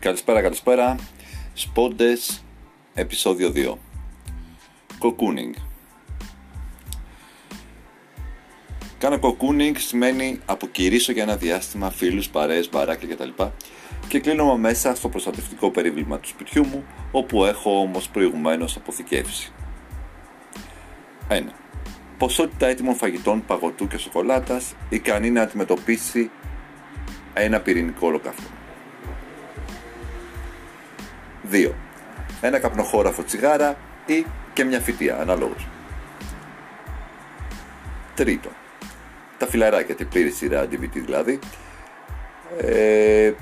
Καλησπέρα, καλησπέρα. Σπόντες, επεισόδιο 2. Κοκούνινγκ. Κάνω κοκούνινγκ σημαίνει αποκηρύσω για ένα διάστημα φίλους, παρέες, μπαράκια κτλ. Και κλείνομαι μέσα στο προστατευτικό περίβλημα του σπιτιού μου, όπου έχω όμως προηγουμένως αποθηκεύσει. 1. Ποσότητα έτοιμων φαγητών, παγωτού και σοκολάτας ικανή να αντιμετωπίσει ένα πυρηνικό ολοκαύτωμα. 2. Ένα καπνοχώραφο τσιγάρα ή και μια φυτεία, αναλόγως. Τρίτο. Τα φιλαράκια, την πλήρη σειρά DVD δηλαδή. Ε,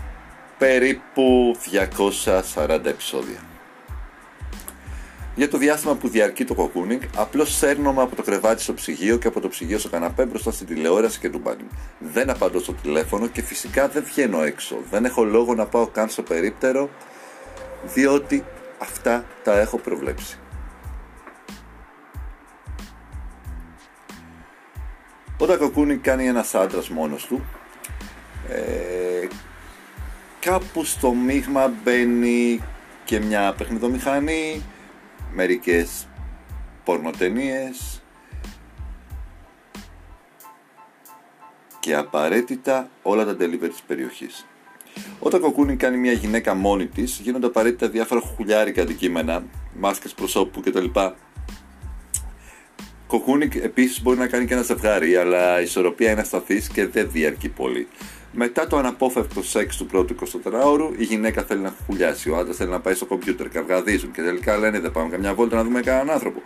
περίπου 240 επεισόδια. Για το διάστημα που διαρκεί το κοκούνινγκ, απλώς σέρνομαι από το κρεβάτι στο ψυγείο και από το ψυγείο στο καναπέ μπροστά στην τηλεόραση και του μπάνι. Δεν απαντώ στο τηλέφωνο και φυσικά δεν βγαίνω έξω. Δεν έχω λόγο να πάω καν στο περίπτερο, διότι αυτά τα έχω προβλέψει. Όταν κοκκούνι κάνει ένας άντρας μόνος του, ε, κάπου στο μείγμα μπαίνει και μια παιχνιδομηχανή, μερικές πορνοτενίες και απαραίτητα όλα τα delivery της περιοχής. Όταν κοκκούνι κάνει μια γυναίκα μόνη της, γίνονται απαραίτητα διάφορα χουλιάρικα αντικείμενα, μάσκες προσώπου κτλ. Κοκκούνι επίσης μπορεί να κάνει και ένα ζευγάρι, αλλά η ισορροπία είναι ασταθής και δεν διαρκεί πολύ. Μετά το αναπόφευκτο σεξ του πρώτου 24ωρου, η γυναίκα θέλει να χουλιάσει, ο άντρας θέλει να πάει στο κομπιούτερ, καυγαδίζουν και τελικά λένε δεν πάμε καμιά βόλτα να δούμε κανέναν άνθρωπο.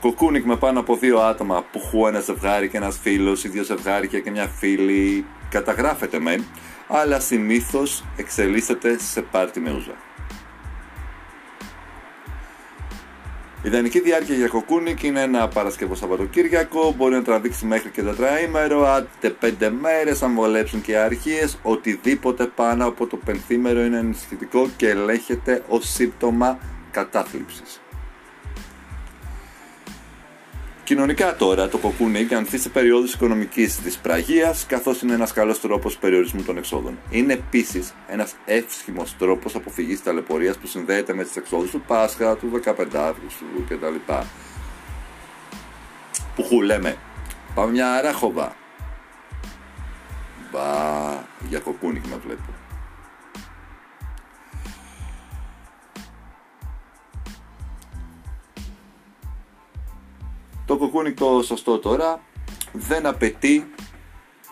Κοκκούνικ με πάνω από δύο άτομα που χου ένα ζευγάρι και ένας φίλος ή δύο ζευγάρια και μια φίλη καταγράφεται μεν, αλλά συνήθως εξελίσσεται σε πάρτι με ούζα. Η ιδανική διάρκεια για κοκκούνικ είναι ένα Παρασκευό Σαββατοκύριακο, μπορεί να τραβήξει μέχρι και τετραήμερο, άντε πέντε μέρες, αν βολέψουν και αρχίες. Οτιδήποτε πάνω από το πενθήμερο είναι ενισχυτικό και ελέγχεται ως σύμπτωμα κατάθλιψης. Κοινωνικά τώρα, το κοκκούνι ανθεί σε περίοδου οικονομικής δυσπραγία, καθώς είναι ένας καλός τρόπος περιορισμού των εξόδων. Είναι επίσης ένας εύσχημος τρόπος αποφυγής ταλαιπωρίας που συνδέεται με τις εξόδους του Πάσχα, του 15 Αύγουστου κτλ. Που χου λέμε, πάμε μια ράχοβα. Μπα, για κοκκούνι με βλέπω. Το κοκκούνι το σωστό τώρα δεν απαιτεί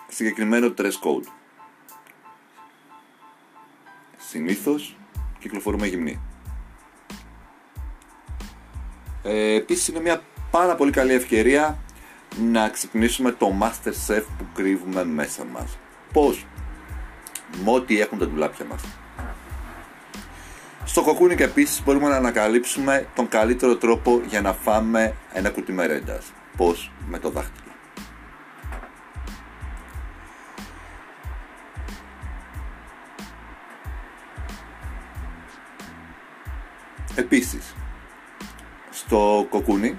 συγκεκριμένο dress code. Συνήθως κυκλοφορούμε γυμνοί. Ε, επίσης είναι μια πάρα πολύ καλή ευκαιρία να ξυπνήσουμε το master chef που κρύβουμε μέσα μας. Πώς; Με ό,τι έχουν τα ντουλάπια μας. Στο κοκκούνικ επίσης μπορούμε να ανακαλύψουμε τον καλύτερο τρόπο για να φάμε ένα κουτί μερέντας. Πώς; Με το δάχτυλο. Επίσης, στο κοκκούνι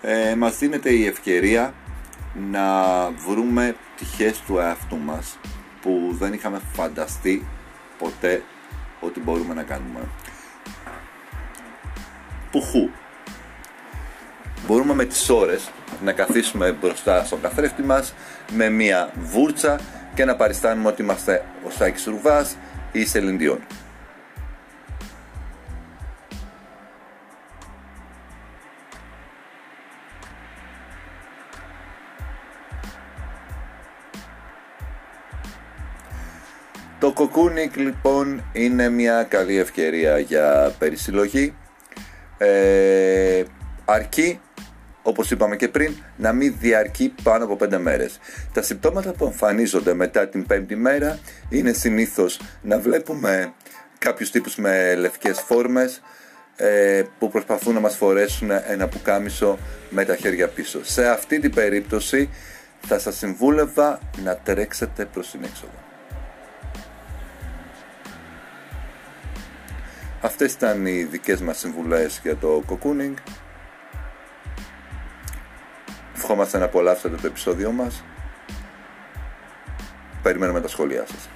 ε, μας δίνεται η ευκαιρία να βρούμε τυχές του εαυτού μας που δεν είχαμε φανταστεί ποτέ ότι μπορούμε να κάνουμε. Πουχού. Μπορούμε με τις ώρες να καθίσουμε μπροστά στον καθρέφτη μας με μία βούρτσα και να παριστάνουμε ότι είμαστε ο Σάκης Ρουβάς ή η Το κοκούνικ λοιπόν είναι μια καλή ευκαιρία για περισυλλογή. Ε, αρκεί όπως είπαμε και πριν να μην διαρκεί πάνω από 5 μέρες. Τα συμπτώματα που εμφανίζονται μετά την πέμπτη μέρα είναι συνήθως να βλέπουμε κάποιους τύπους με λευκές φόρμες ε, που προσπαθούν να μας φορέσουν ένα πουκάμισο με τα χέρια πίσω. Σε αυτή την περίπτωση θα σας συμβούλευα να τρέξετε προς την έξοδο Αυτές ήταν οι δικές μας συμβουλές για το cocooning. Ευχόμαστε να απολαύσετε το επεισόδιο μας. περιμένουμε τα σχόλιά σας.